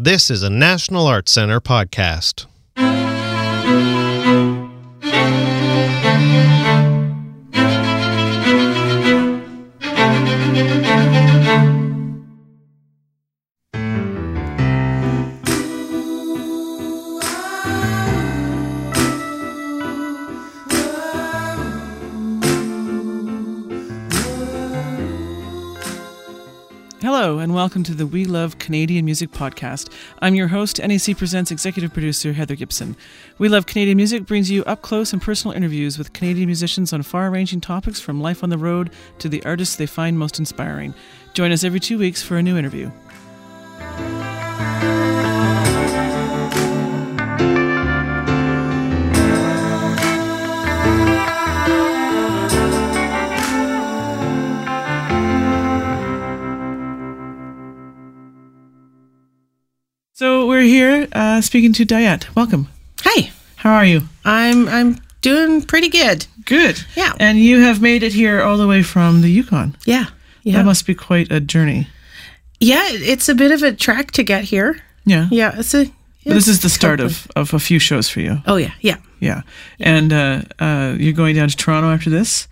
This is a National Arts Center podcast. Welcome to the We Love Canadian Music podcast. I'm your host, NAC Presents executive producer Heather Gibson. We Love Canadian Music brings you up close and personal interviews with Canadian musicians on far ranging topics from life on the road to the artists they find most inspiring. Join us every two weeks for a new interview. Uh, speaking to Diyet. Welcome. Hi, How are you? I'm I'm doing pretty good. Good. Yeah. And you have made it here all the way from the Yukon. Yeah, yeah, That must be quite a journey. yeah. It's a bit of a trek to get here. Yeah. Yeah, it's a. But this is the start totally- of, of a few shows for you. Oh yeah, yeah, Yeah. And uh, uh, you're going down to Toronto after this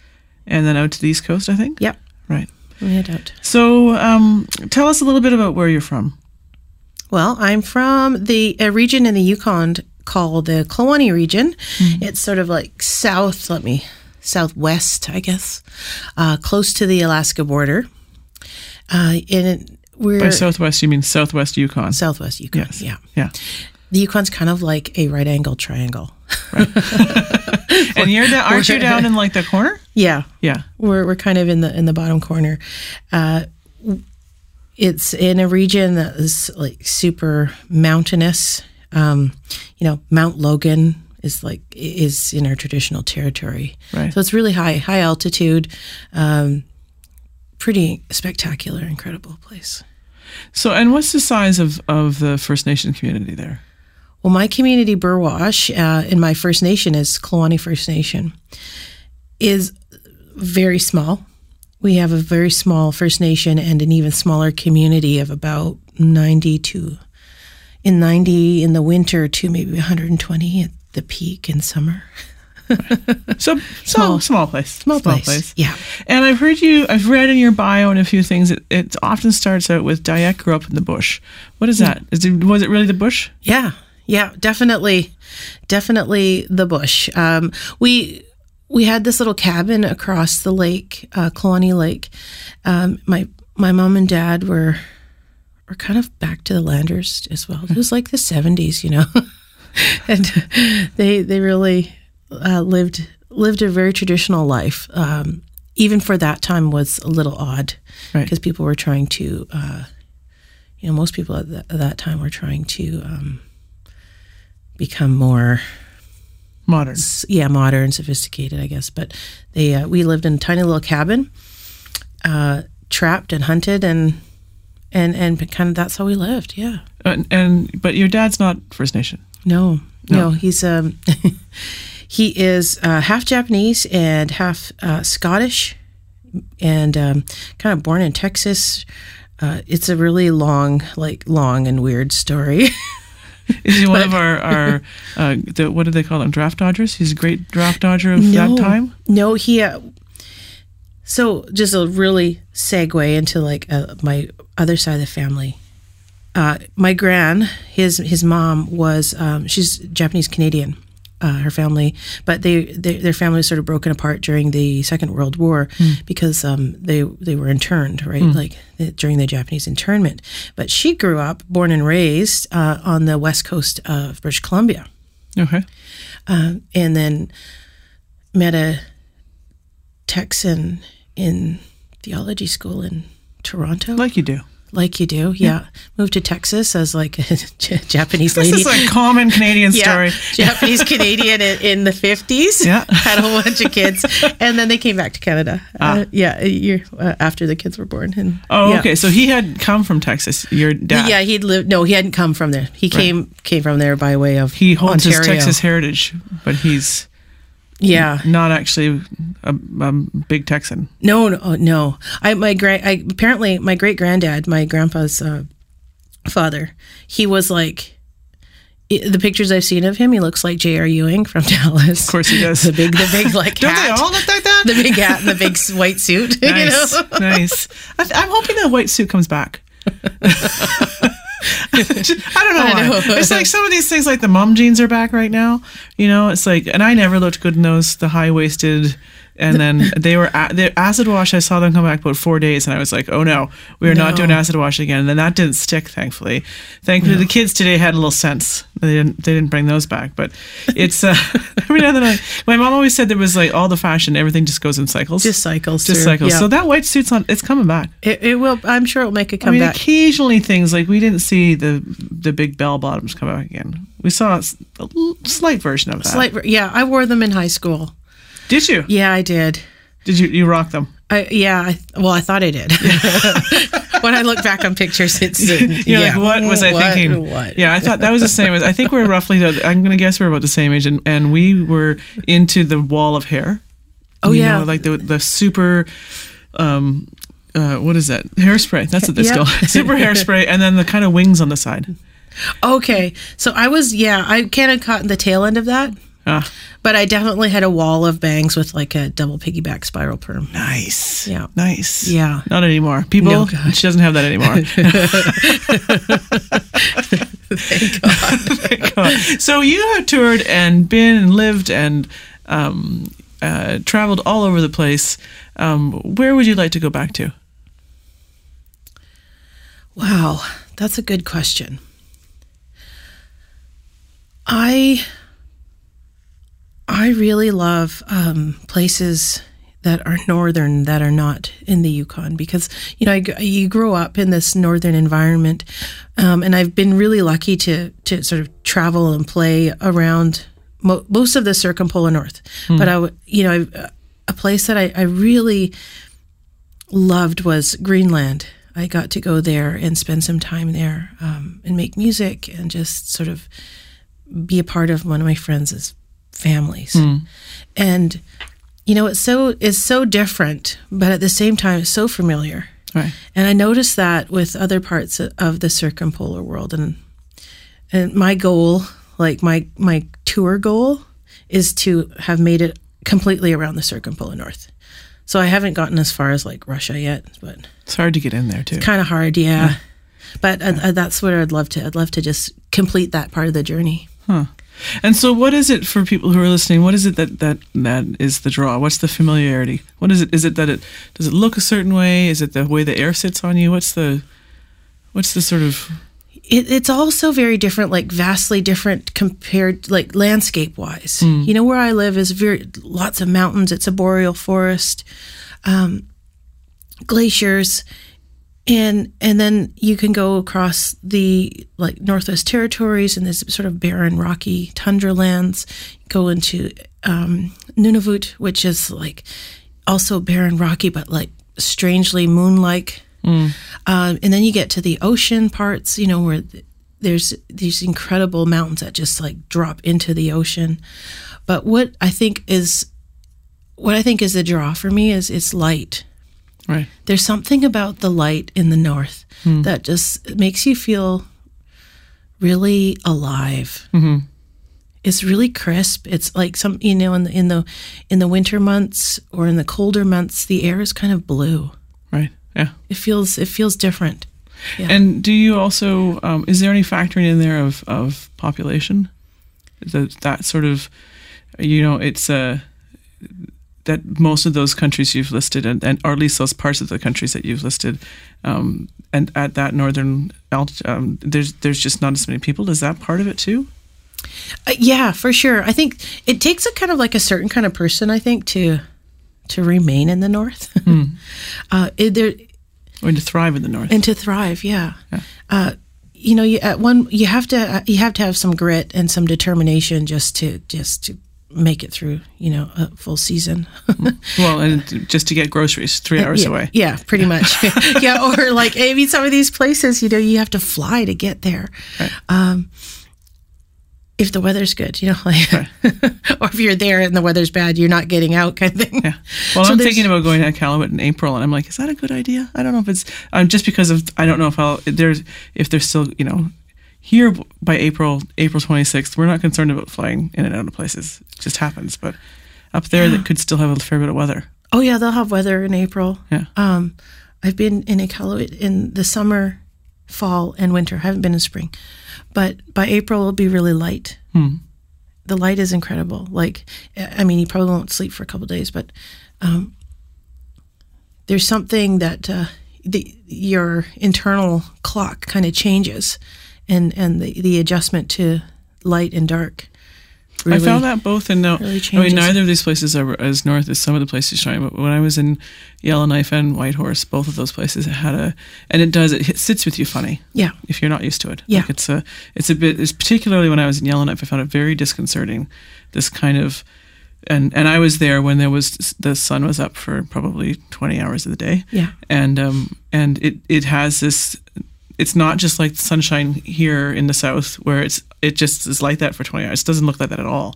and then out to the East Coast, I think? yep. Right. We head out. So um, tell us a little bit about where you're from. Well, I'm from the a region in the Yukon called the Kluane region. It's sort of like south. Let me southwest, I guess, uh, close to the Alaska border. Uh, and it, we're By Southwest, you mean Southwest Yukon. southwest Yukon. Yes. Yeah, Yeah. the Yukon's kind of like a right angle triangle. And you're down, aren't you down in like the corner? Yeah, Yeah. we're we're kind of in the in the bottom corner. Uh, it's in a region that is like super mountainous. Um, you know, Mount Logan is like is in our traditional territory, Right. so it's really high, high altitude. Um, pretty spectacular, incredible place. So, and what's the size of, of the First Nation community there? Well, my community, Burwash, uh, in my First Nation is Kluane First Nation, is very small. We have a very small First Nation and an even smaller community of about 90 to, in 90 in the winter to maybe 120 at the peak in summer. So small, small place, Small place. Yeah. And I've heard you. I've read in your bio and a few things. It, it often starts out with Diyet grew up in the bush. What is that? Is it was it really the bush? Yeah, yeah, definitely, definitely the bush. Um, we we had this little cabin across the lake, uh, Lake. Um, my my mom and dad were were kind of back to the landers as well. It was like the seventies, you know, and they they really uh, lived lived a very traditional life. Um, even for that time was a little odd Right. because people were trying to, uh, you know, most people at, that at that time were trying to um, become more, Modern. s- yeah, modern, sophisticated, I guess. But they, uh, we lived in a tiny little cabin, uh, trapped and hunted, and and and kind of that's how we lived. Yeah. And, and but your dad's not First Nation. No, No. no, he's um, he is uh, half Japanese and half uh, Scottish, and um, kind of born in Texas. Uh, it's a really long, like long and weird story. Is he one of our our uh, the, what do they call them? Draft dodgers. He's a great draft dodger of that time. No, he. Uh, so just a really segue into like uh, my other side of the family. Uh, my gran, his his mom was um, she's Japanese Canadian. Uh, her family, but they, they their family was sort of broken apart during the Second World War because um, they they were interned right like the, during the Japanese internment. But she grew up, born and raised uh, on the west coast of British Columbia Okay. um, and then met a Texan in theology school in Toronto, Like you do. You do. Yeah. moved to Texas as like a Japanese lady. This is a common Canadian story. Japanese Canadian in, in the fifties. Yeah. had a whole bunch of kids, and then they came back to Canada. Uh, yeah, a year uh, after the kids were born. And Oh, yeah. okay. So he had come from Texas. Your dad. Yeah, he'd lived. No, he hadn't come from there. He came came from there by way of He holds Ontario. his Texas heritage, but he's Yeah, not actually a, a big Texan. No, no, oh, no. I my great. I apparently my great granddad, my grandpa's uh, father. He was like the pictures I've seen of him. He looks like J.R. Ewing from Dallas. Of course he does. the big, the big like Don't hat, they all look like that? the big hat and the big white suit. you nice, know? nice. I, I'm hoping that white suit comes back. I don't know. I why. know. It's like some of these things, like the mom jeans are back right now. You know, it's like, and I never looked good in those, the high waisted. And then they were a- the acid wash. I saw them come back about four days, and I was like, "Oh no, we are not doing acid wash again." And then that didn't stick, thankfully. Thankfully, the kids today had a little sense. They didn't. They didn't bring those back. But it's uh, every now and then. I, my mom always said there was like all the fashion, everything just goes in cycles. Just cycles. just through. cycles. Yeah. So that white suit's on. It's coming back. it, it will. I'm sure it'll make a I mean, occasionally things like we didn't see the the big bell bottoms come back again. We saw a slight version of that. Slight, yeah, I wore them in high school. Did you? Yeah, I did. Did you? You rock them? I, yeah, I, well, I thought I did. when I look back on pictures, it's You're yeah. like, what was I What- thinking? What? Yeah, I thought that was the same. as I think we're roughly. I'm going to guess we're about the same age, and, and we were into the wall of hair. Oh, You yeah. know, like the the super. Um, uh, what is that? Hairspray. That's what Yeah. called. Super hairspray, and then the kind of wings on the side. Okay, so I was yeah, I kind of caught the tail end of that, Ah, but I definitely had a wall of bangs with like a double piggyback spiral perm. nice. Yeah. Nice. Yeah. Not anymore. People, No, she doesn't have that anymore. Thank God. Thank God. so you have toured and been and lived and um, uh, traveled all over the place. Um, where would you like to go back to? Wow, that's a good question. I I really love um, places that are northern that are not in the Yukon because you know I, you grow up in this northern environment, um, and I've been really lucky to to sort of travel and play around mo- most of the circumpolar north. But I you know I, a place that I, I really loved was Greenland. I got to go there and spend some time there um, and make music and just sort of be a part of one of my friends' families. And you know, it's so it's so different, but at the same time, it's so familiar. Right. And I noticed that with other parts of the circumpolar world, and and my goal, like my my tour goal, is to have made it completely around the circumpolar north. So I haven't gotten as far as like Russia yet, but It's hard to get in there too. It's kind of hard, yeah. But uh, uh, that's what I'd love to. I'd love to just complete that part of the journey. And so, what is it for people who are listening? What is it that that that is the draw? What's the familiarity? What is it? Is it that it does it look a certain way? Is it the way the air sits on you? What's the what's the sort of It, it's also very different, like vastly different compared, like landscape wise. You know, where I live is very lots of mountains. It's a boreal forest, um, glaciers, and and then you can go across the like Northwest Territories and there's sort of barren, rocky tundra lands. Go into um, Nunavut, which is like also barren, rocky, but like strangely moon-like. Um, and then you get to the ocean parts, you know, where th- there's these incredible mountains that just like drop into the ocean. But what I think is what I think is the draw for me is it's light. Right? There's something about the light in the north that just makes you feel really alive. Mm-hmm. It's really crisp. It's like some, you know, in the in the in the winter months or in the colder months, the air is kind of blue. Right. Yeah. It feels it feels different. Yeah. And do you also um, is there any factoring in there of of population? That that sort of you know it's uh, that most of those countries you've listed and, and or at least those parts of the countries that you've listed um, and at that northern alt- um, there's there's just not as many people. Is that part of it too? Uh, yeah, for sure. I think it takes a kind of like a certain kind of person, I think, to to remain in the north. uh, it, there Or to thrive in the north? and to thrive. Yeah. Uh, you know, you, at one you have to uh, you have to have some grit and some determination just to just to make it through. You know, a full season. well, and just to get groceries three hours yeah, away. Yeah, pretty much. yeah, or like I mean, some of these places, you know, you have to fly to get there. Um, if the weather's good, you know, like, or if you're there and the weather's bad, you're not getting out, kind of thing. Yeah. Well, So I'm thinking about going to Iqaluit in April, and I'm like, is that a good idea? I don't know if it's um, just because of I don't know if I'll there's if there's still you know here by April April 26th, we're not concerned about flying in and out of places. It just happens, but up there, that could still have a fair bit of weather. Oh yeah, they'll have weather in April. Yeah. Um, I've been in Iqaluit in the summer, fall, and winter. I haven't been in spring, but by April it'll be really light. Hmm. The light is incredible. Like, I mean, you probably won't sleep for a couple days, but um, there's something that uh, the, your internal clock kind of changes, and and the the adjustment to light and dark. I found that both in no, really I mean neither of these places are as north as some of the places you're talking about. When I was in Yellowknife and Whitehorse, both of those places had a, and it does it sits with you funny. Yeah. if you're not used to it. Yeah. Like it's a it's a bit it's particularly when I was in Yellowknife, I found it very disconcerting. This kind of and and I was there when there was the sun was up for probably 20 hours of the day. Yeah. And um and it it has this it's not just like the sunshine here in the south where it's it just is like that for 20 hours. It doesn't look like that at all.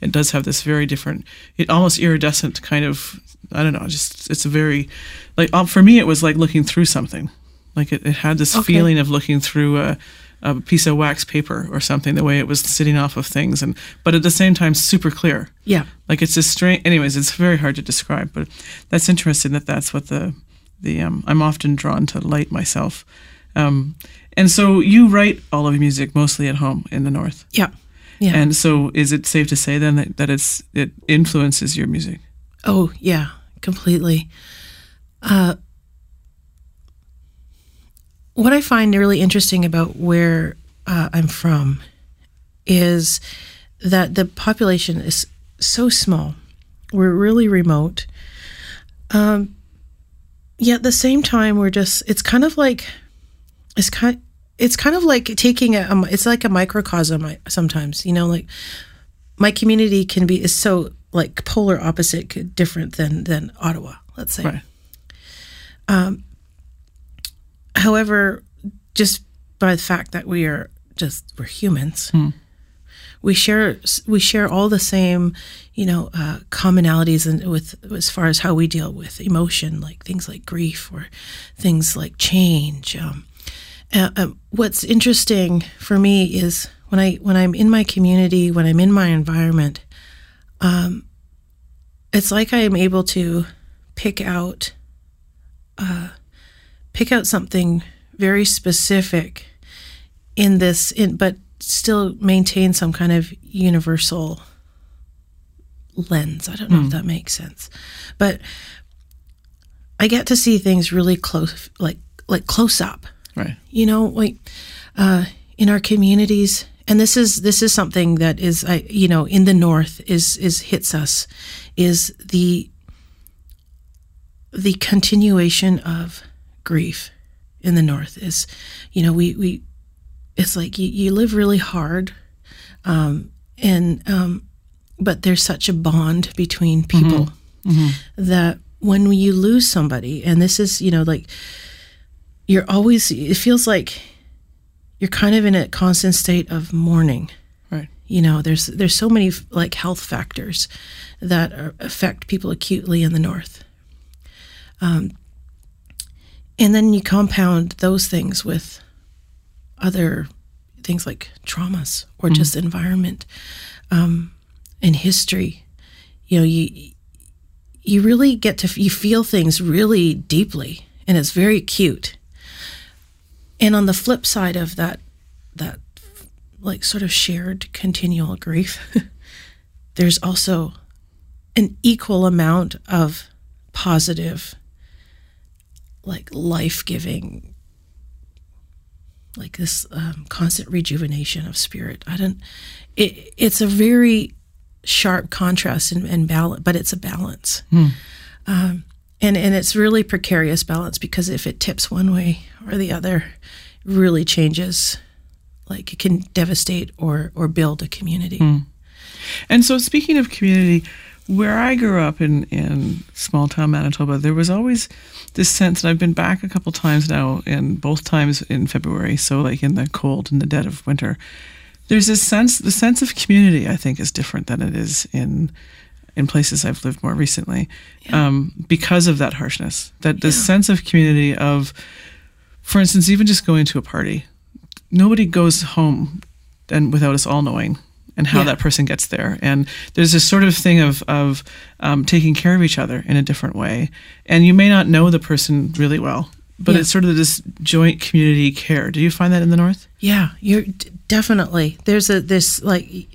It does have this very different, it almost iridescent kind of I don't know, just it's a very like um, for me it was like looking through something. Like it, it had this Okay. feeling of looking through a, a piece of wax paper or something. The way it was sitting off of things, and but at the same time super clear. Yeah. Like it's just strange. Anyways, it's very hard to describe, but that's interesting that that's what the the um, I'm often drawn to light myself. Um, and so you write all of your music mostly at home in the north. Yeah. Yeah. And so is it safe to say then that, that it's it influences your music? Oh yeah, completely. Uh, what I find really interesting about where uh, I'm from is that the population is so small. We're really remote. Um, yet at the same time, we're just. It's kind of like. It's kind. It's kind of like taking a. um, It's like a microcosm. Sometimes you know, like my community can be is so like polar opposite different than than Ottawa let's say Right. however just by the fact that we are just we're humans we share we share all the same you know uh, commonalities and with as far as how we deal with emotion like things like grief or things like change um, uh, um, what's interesting for me is when I when I'm in my community when I'm in my environment um, it's like I am able to pick out uh, pick out something very specific in this in but still maintain some kind of universal lens. I don't know if that makes sense. But I get to see things really close like like close up. Right. You know, like uh, in our communities, and this is this is something that is, I you know, in the north is is hits us, is the the continuation of grief in the north is, you know, we we it's like you, you live really hard, um, and um, but there's such a bond between people that when you lose somebody, and this is you know like you're always it feels like you're kind of in a constant state of mourning. Right. you know there's there's so many like health factors that are, affect people acutely in the north. Um, and then you compound those things with other things like traumas or just environment um, and history. You know you you really get to you feel things really deeply and it's very acute and on the flip side of that that like sort of shared continual grief there's also an equal amount of positive like life-giving like this um, constant rejuvenation of spirit. I don't it, it's a very sharp contrast and, and balance but it's a balance. Um, and and it's really precarious balance because if it tips one way or the other it really changes like it can devastate or or build a community. Hmm. And so, speaking of community, where I grew up in, in small town Manitoba, there was always this sense, and I've been back a couple times now, and both times in February, so like in the cold and the dead of winter, there's this sense the sense of community I think is different than it is in in places I've lived more recently um, because of that harshness. That the sense of community of, for instance, even just going to a party, nobody goes home and without us all knowing and how Yeah. that person gets there. And there's this sort of thing of of um, taking care of each other in a different way. And you may not know the person really well, but Yeah. it's sort of this joint community care. Do you find that in the north? Yeah, you're d- definitely there's a this like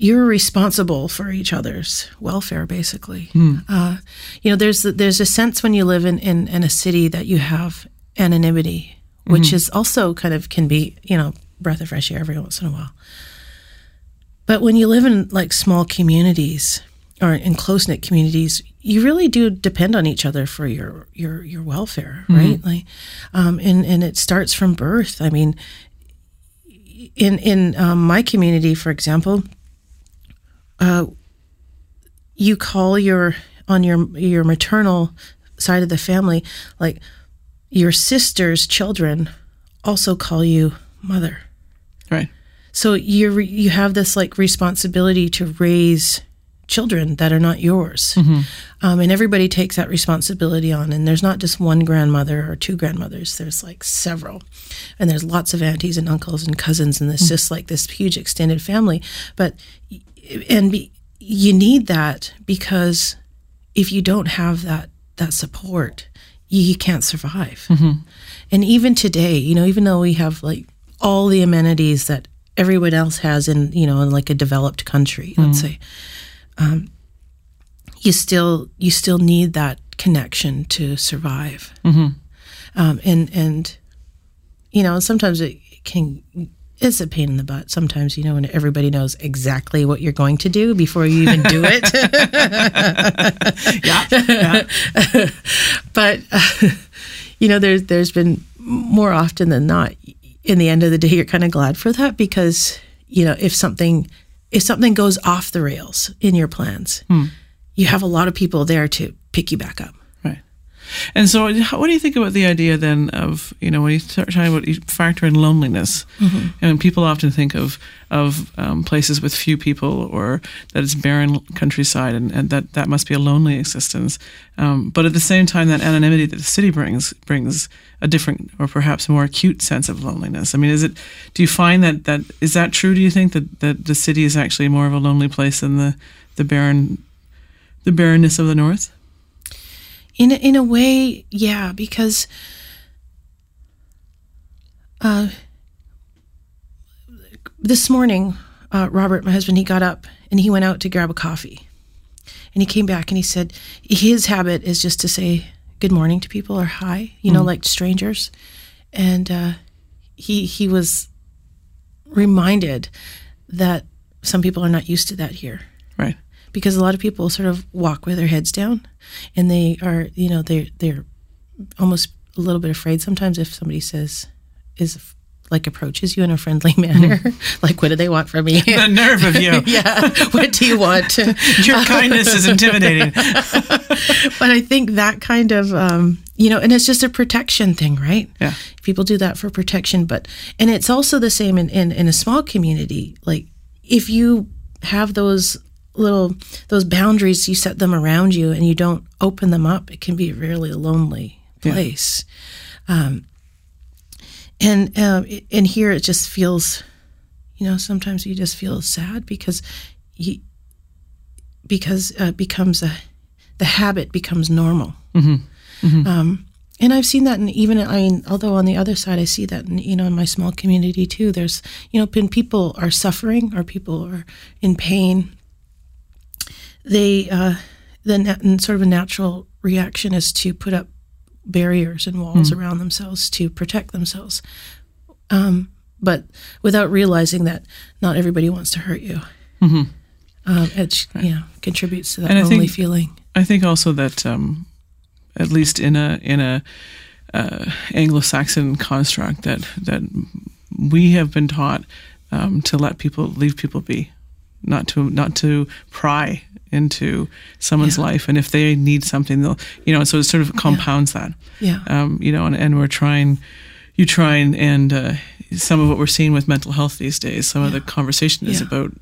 you're responsible for each other's welfare, basically. Uh, you know, there's there's a sense when you live in, in in a city that you have anonymity, which is also kind of can be you know breath of fresh air every once in a while. But when you live in like small communities or in close knit communities, you really do depend on each other for your your your welfare, right? Like, um, and and it starts from birth. I mean, in in um, my community, for example, uh, you call your on your your maternal side of the family, like your sister's children, also call you mother. Right. So you you have this like responsibility to raise children that are not yours, um, and everybody takes that responsibility on. And there's not just one grandmother or two grandmothers. There's like several, and there's lots of aunties and uncles and cousins, and it's just like this huge extended family. But and be, you need that because if you don't have that that support, you, you can't survive. And even today, you know, even though we have like all the amenities that everyone else has in, you know, in like a developed country, let's say, um, you still you still need that connection to survive. Um, and and you know, sometimes it can it's a pain in the butt. Sometimes you know when everybody knows exactly what you're going to do before you even do it. Yeah. yeah. but uh, you know there's there's been more often than not in the end of the day you're kind of glad for that because you know if something if something goes off the rails in your plans you have a lot of people there to pick you back up. And so, what do you think about the idea then of you know when you start talking about you factor in loneliness, and people often think of of um, places with few people or that it's barren countryside, and, and that that must be a lonely existence. Um, but at the same time, that anonymity that the city brings brings a different or perhaps more acute sense of loneliness. I mean, is it? Do you find that that is that true? Do you think that that the city is actually more of a lonely place than the the barren the barrenness of the north? In a, in a way yeah because uh, this morning uh, robert my husband he got up and he went out to grab a coffee. And he came back and he said his habit is just to say good morning to people or hi you know like strangers. And uh, he he was reminded that some people are not used to that here. Because a lot of people sort of walk with their heads down and they are you know they're they're almost a little bit afraid sometimes if somebody says is like approaches you in a friendly manner. Like what do they want from me? The nerve of you. yeah. What do you want? Your kindness is intimidating. but i think that kind of um, you know and it's just a protection thing right? Yeah. people do that for protection but and it's also the same in, in, in a small community. Like if you have those little those boundaries you set them around you and you don't open them up it can be really a lonely place. Um, and um, and here it just feels you know sometimes you just feel sad because you because uh, becomes a the habit becomes normal. Um, and I've seen that, in even I mean, although on the other side, I see that, in, you know, in my small community too. There's, you know, when people are suffering or people are in pain, they, uh, the sort of a natural reaction is to put up barriers and walls around themselves to protect themselves, um, but without realizing that not everybody wants to hurt you. Um, it, you know, contributes to that And I lonely think- feeling. I think also that, um, at least in a in a uh, Anglo-Saxon construct, that that we have been taught um, to let people leave people be, not to not to pry into someone's life, and if they need something, they'll you know. So it sort of compounds that. Yeah. um, you know, and, and we're trying, you try and, and uh, some of what we're seeing with mental health these days. Some of the conversation is Yeah. about,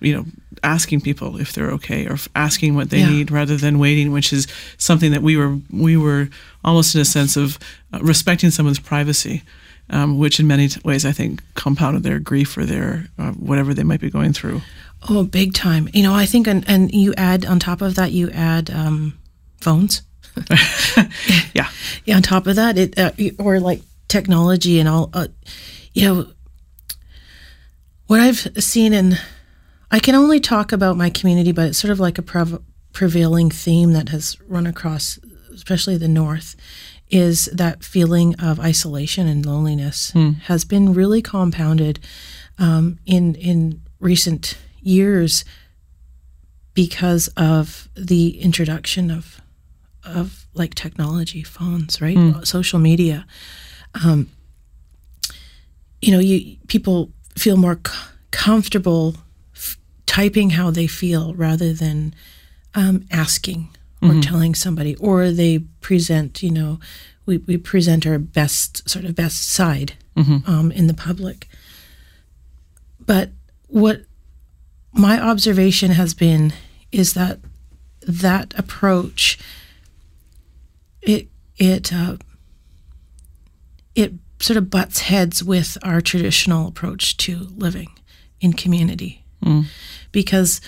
you know, asking people if they're okay or f- asking what they Yeah. need rather than waiting, which is something that we were we were almost in a sense of uh, respecting someone's privacy. Um, which in many ways I think compounded their grief or their uh, whatever they might be going through. Oh, big time. You know, I think, and, and you add on top of that, you add um, phones. Yeah, Yeah, on top of that, it uh, or like technology and all. Uh, you know, what I've seen, and I can only talk about my community, but it's sort of like a prev- prevailing theme that has run across, especially the north, is that feeling of isolation and loneliness has been really compounded um, in in recent years because of the introduction of of like technology, phones, right, social media. Um, you know, you people feel more c- comfortable f- typing how they feel rather than um, asking or telling somebody, or they present. You know, we we present our best sort of best side um, in the public. But what my observation has been is that that approach it it uh, it sort of butts heads with our traditional approach to living in community. Because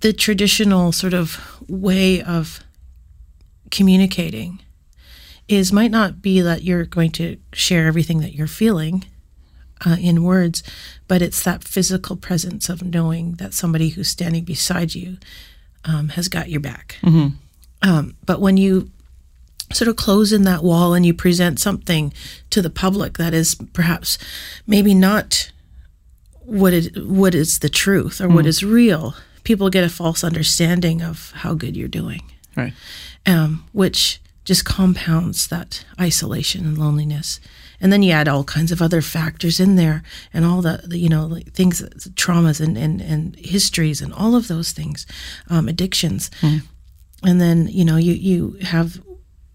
the traditional sort of way of communicating is might not be that you're going to share everything that you're feeling uh, in words, but it's that physical presence of knowing that somebody who's standing beside you um, has got your back. Um, but when you sort of close in that wall and you present something to the public that is perhaps maybe not what it what is the truth or what is real, people get a false understanding of how good you're doing right. um, which just compounds that isolation and loneliness. And then you add all kinds of other factors in there, and all the, the you know like things, traumas and, and and histories, and all of those things, um, addictions. And then you know you you have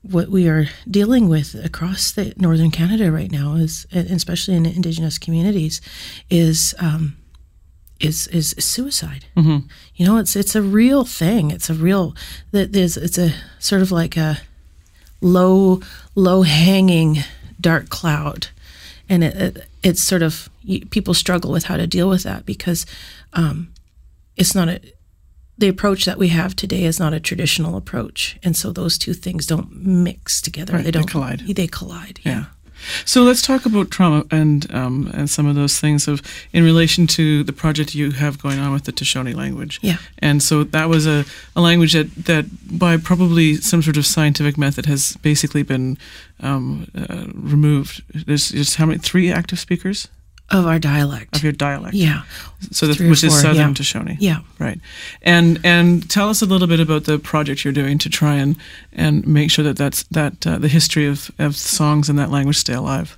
what we are dealing with across the northern Canada right now is, and especially in Indigenous communities, is um, is is suicide. Mm-hmm. You know, it's it's a real thing. It's a real that there's it's a sort of like a low low hanging dark cloud, and it, it it's sort of people struggle with how to deal with that because um, it's not a the approach that we have today is not a traditional approach, and so those two things don't mix together. Right, they they don't collide. They collide. Yeah. So let's talk about trauma and um, and some of those things of in relation to the project you have going on with the Tutchone language. Yeah. And so that was a, a language that, that by probably some sort of scientific method has basically been um, uh, removed. There's just how many three active speakers Of our dialect. of your dialect. yeah. So that which is four, Southern yeah. Tutchone. Yeah. Right. And and tell us a little bit about the project you're doing to try and and make sure that that's that uh, the history of, of songs in that language stay alive.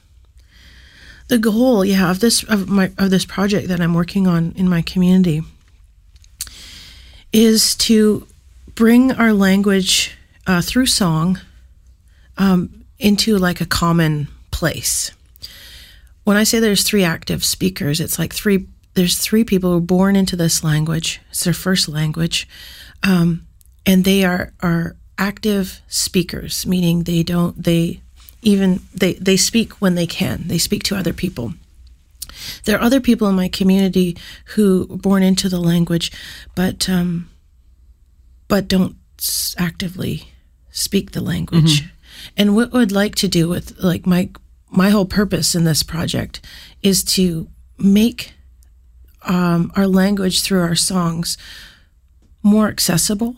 the goal yeah of this of my of this project that i'm working on in my community is to bring our language uh, through song um, into like a common place when i say there's three active speakers it's like three there's three people who are born into this language. It's their first language. Um, and they are are active speakers meaning they don't they even they they speak when they can. They speak to other people. There are other people in my community who were born into the language but um but don't actively speak the language. And what i'd like to do with like my my whole purpose in this project is to make um, our language through our songs more accessible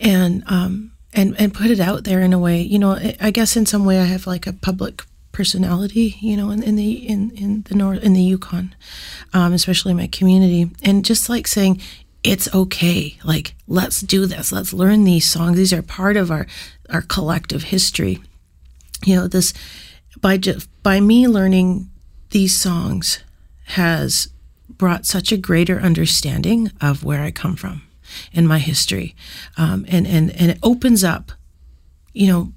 and um and and put it out there in a way you know I- i guess in some way i have like a public personality you know in, in the in in the north in the yukon um especially my community. And just like saying it's okay. Like let's do this. Let's learn these songs. These are part of our our collective history. You know this by ju- by me learning these songs has brought such a greater understanding of where I come from and my history, um, and and and it opens up, you know,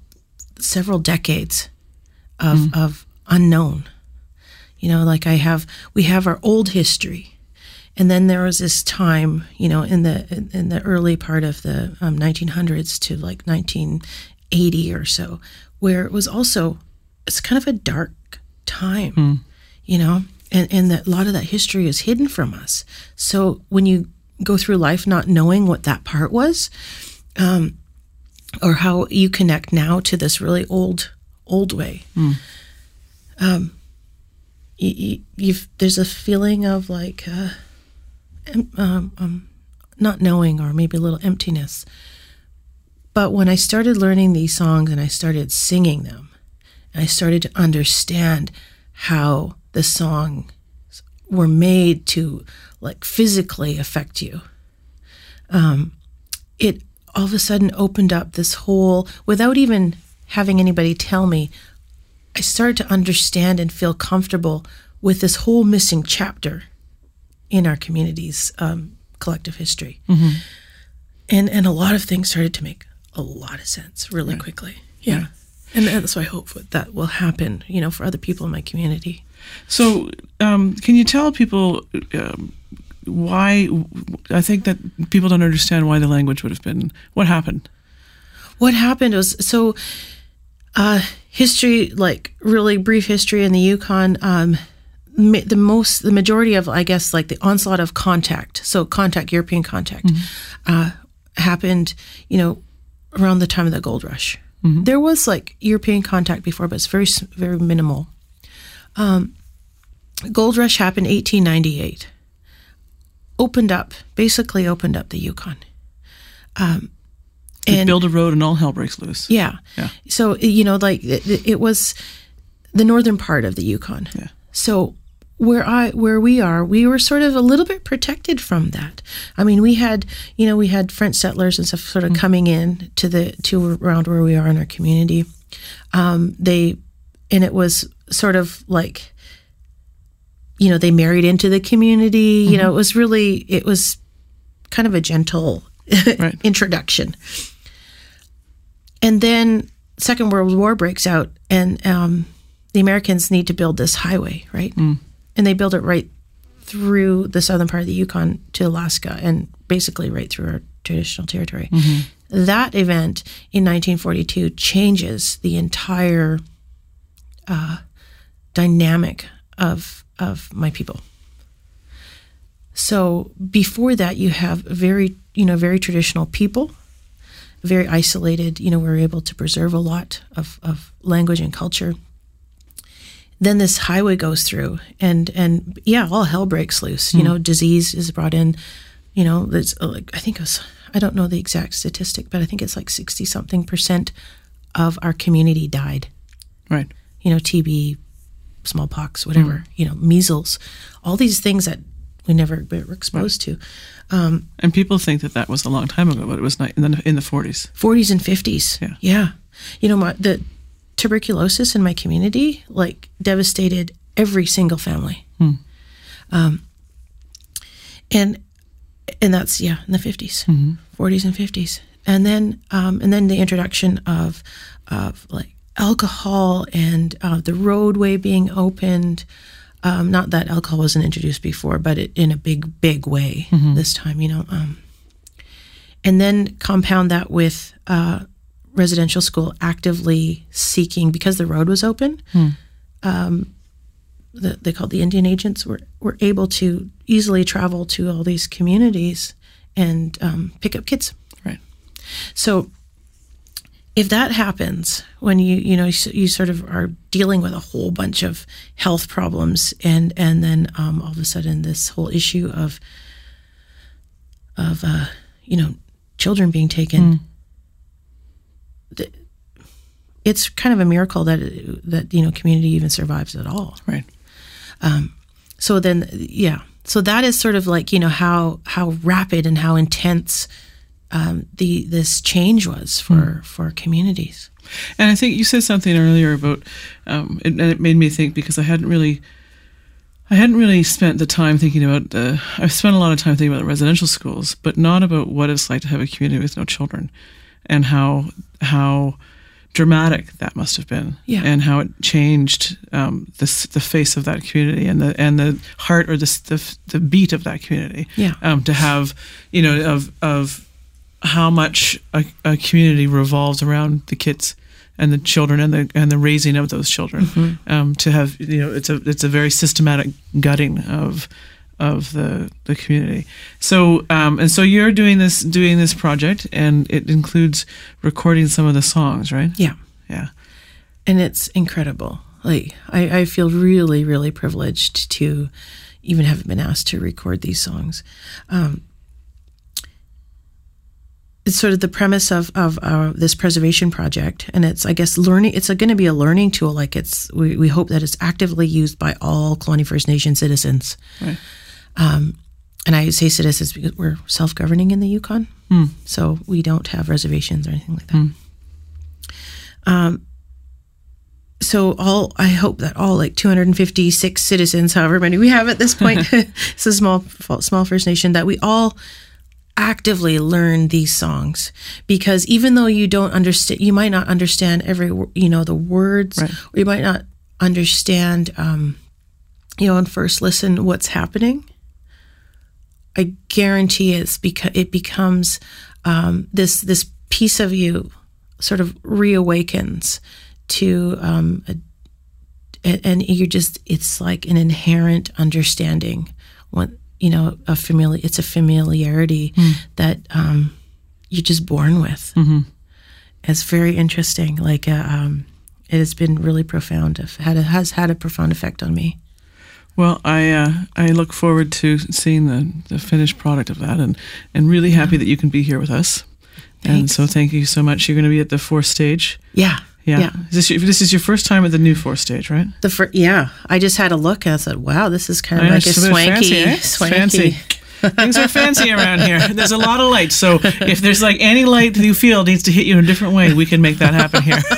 several decades of of unknown. You know, like I have, we have our old history, and then there was this time, you know, in the in, in the early part of the um, 1900s to like 1980 or so, where it was also it's kind of a dark time, you know, and and that a lot of that history is hidden from us. So when you go through life not knowing what that part was, um, or how you connect now to this really old old way, um, you, you, you've there's a feeling of like. Uh, um, um, not knowing or maybe a little emptiness. But when I started learning these songs and I started singing them, and I started to understand how the songs were made to like physically affect you, um, it all of a sudden opened up this whole, without even having anybody tell me, I started to understand and feel comfortable with this whole missing chapter in our community's um, collective history. And and a lot of things started to make a lot of sense really quickly. Yeah. And that's why I hope that that will happen, you know, for other people in my community. So, um, can you tell people um, why? I think that people don't understand why the language would have been. What happened? What happened was so uh, history, like really brief history in the Yukon. Um, ma- the most, the majority of, I guess, like the onslaught of contact. So contact, European contact, uh, happened. You know, around the time of the gold rush. There was like European contact before, but it's very, very minimal. Um, gold rush happened 1898. Opened up, basically opened up the Yukon. Um, and build a road and all hell breaks loose. yeah. Yeah. So you know, like it, it was the northern part of the Yukon. Yeah. So where I where we are, we were sort of a little bit protected from that. I mean, we had you know we had French settlers and stuff sort of coming in to the to around where we are in our community. Um, they and it was sort of like you know they married into the community. You know, it was really it was kind of a gentle Right. introduction. And then Second World War breaks out, and um, the Americans need to build this highway, right? And they build it right through the southern part of the Yukon to Alaska, and basically right through our traditional territory. That event in 1942 changes the entire uh, dynamic of of my people. So before that, you have very, you know, very traditional people, very isolated. You know, we're able to preserve a lot of, of language and culture. Then this highway goes through, and and yeah, all hell breaks loose. You know, disease is brought in. You know, there's uh, like I think it was I don't know the exact statistic, but I think it's like sixty something percent of our community died Right. you know, TB, smallpox, whatever, you know, measles, all these things that we never were exposed to. um, And people think that that was a long time ago, but it was not in the in the forties. 40s and 50s. Yeah. Yeah. You know, my, the tuberculosis in my community, like, devastated every single family. Um, and, and that's, yeah, in the 50s, 40s and 50s. And then, um, and then the introduction of, of like alcohol and uh, the roadway being opened. Um, not that alcohol wasn't introduced before, but it, in a big, big way this time, you know. Um, and then compound that with uh, residential school actively seeking because the road was open. Um, the, they called the Indian agents were were able to easily travel to all these communities and um, pick up kids. Right. So if that happens when you you know you, you sort of are dealing with a whole bunch of health problems and and then um, all of a sudden this whole issue of of uh, you know children being taken the, it's kind of a miracle that that you know community even survives at all Right. so then yeah so that is sort of like you know how how rapid and how intense um, the this change was for for communities And I think you said something earlier about, um, it, and it made me think because I hadn't really, I hadn't really spent the time thinking about. Uh, I've spent a lot of time thinking about the residential schools, but not about what it's like to have a community with no children, and how how dramatic that must have been, Yeah. and how it changed um, the the face of that community and the and the heart or the the, the beat of that community. Yeah. Um, to have you know of of how much a, a community revolves around the kids and the children and the and the raising of those children. Mm-hmm. Um, to have you know it's a it's a very systematic gutting of of the the community. So um, and so you're doing this doing this project and it includes recording some of the songs, right? Yeah. Yeah. and it's incredible. Like I, I feel really, really privileged to even have been asked to record these songs. Um, it's sort of the premise of of uh, this preservation project, and it's I guess learning. It's going to be a learning tool. Like it's we, we hope that it's actively used by all Kluane First Nation citizens. Right. Um, and I say citizens because we're self governing in the Yukon, so we don't have reservations or anything like that. Um, so all I hope that all like 256 citizens, however many we have at this point, it's a small small First Nation that we all actively learn these songs because even though you don't understand, you might not understand every you know the words, Right. or you might not understand, um, you know, on first listen what's happening. I guarantee it's because it becomes um, this this piece of you sort of reawakens to um, a, and, you're just it's like an inherent understanding. What you know a familiar it's a familiarity that um, you're just born with. It's very interesting. Like uh, um, it has been really profound it had a, has had a profound effect on me Well, I uh, I look forward to seeing the, the finished product of that, and and really happy that you can be here with us. And so thank you so much. You're going to be at the fourth stage. yeah Yeah. yeah Is this, your, this is your first time at the new fourth stage, right? the fir- yeah I just had a look and I said wow this is kind of know, like a a swanky fancy, eh? Swanky fancy. Things are fancy around here. There's a lot of light. So if there's like any light that you feel needs to hit you in a different way, we can make that happen here.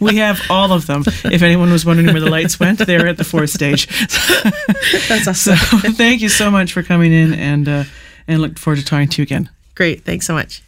We have all of them. If anyone was wondering where the lights went, they're at the fourth stage. that's So awesome thank you so much for coming in and uh, and look forward to talking to you again. great thanks so much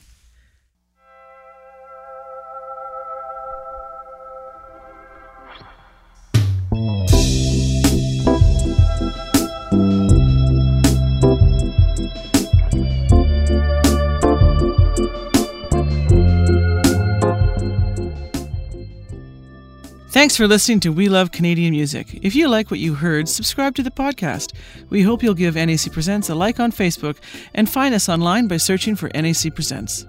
Thanks for listening to We Love Canadian Music. If you like what you heard, subscribe to the podcast. We hope you'll give NAC Presents a like on Facebook and find us online by searching for NAC Presents.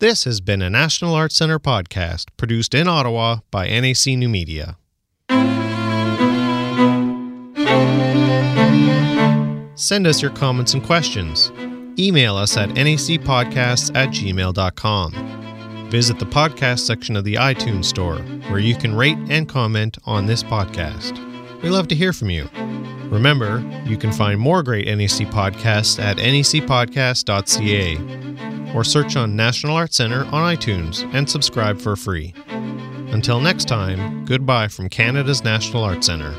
This has been a National Arts Centre podcast produced in Ottawa by NAC New Media. Send us your comments and questions. Email us at nacpodcasts at gmail.com. Visit the podcast section of the iTunes Store, where you can rate and comment on this podcast. We love to hear from you. Remember, you can find more great NAC podcasts at nacpodcast.ca or search on National Arts Centre on iTunes and subscribe for free. Until next time, goodbye from Canada's National Arts Centre.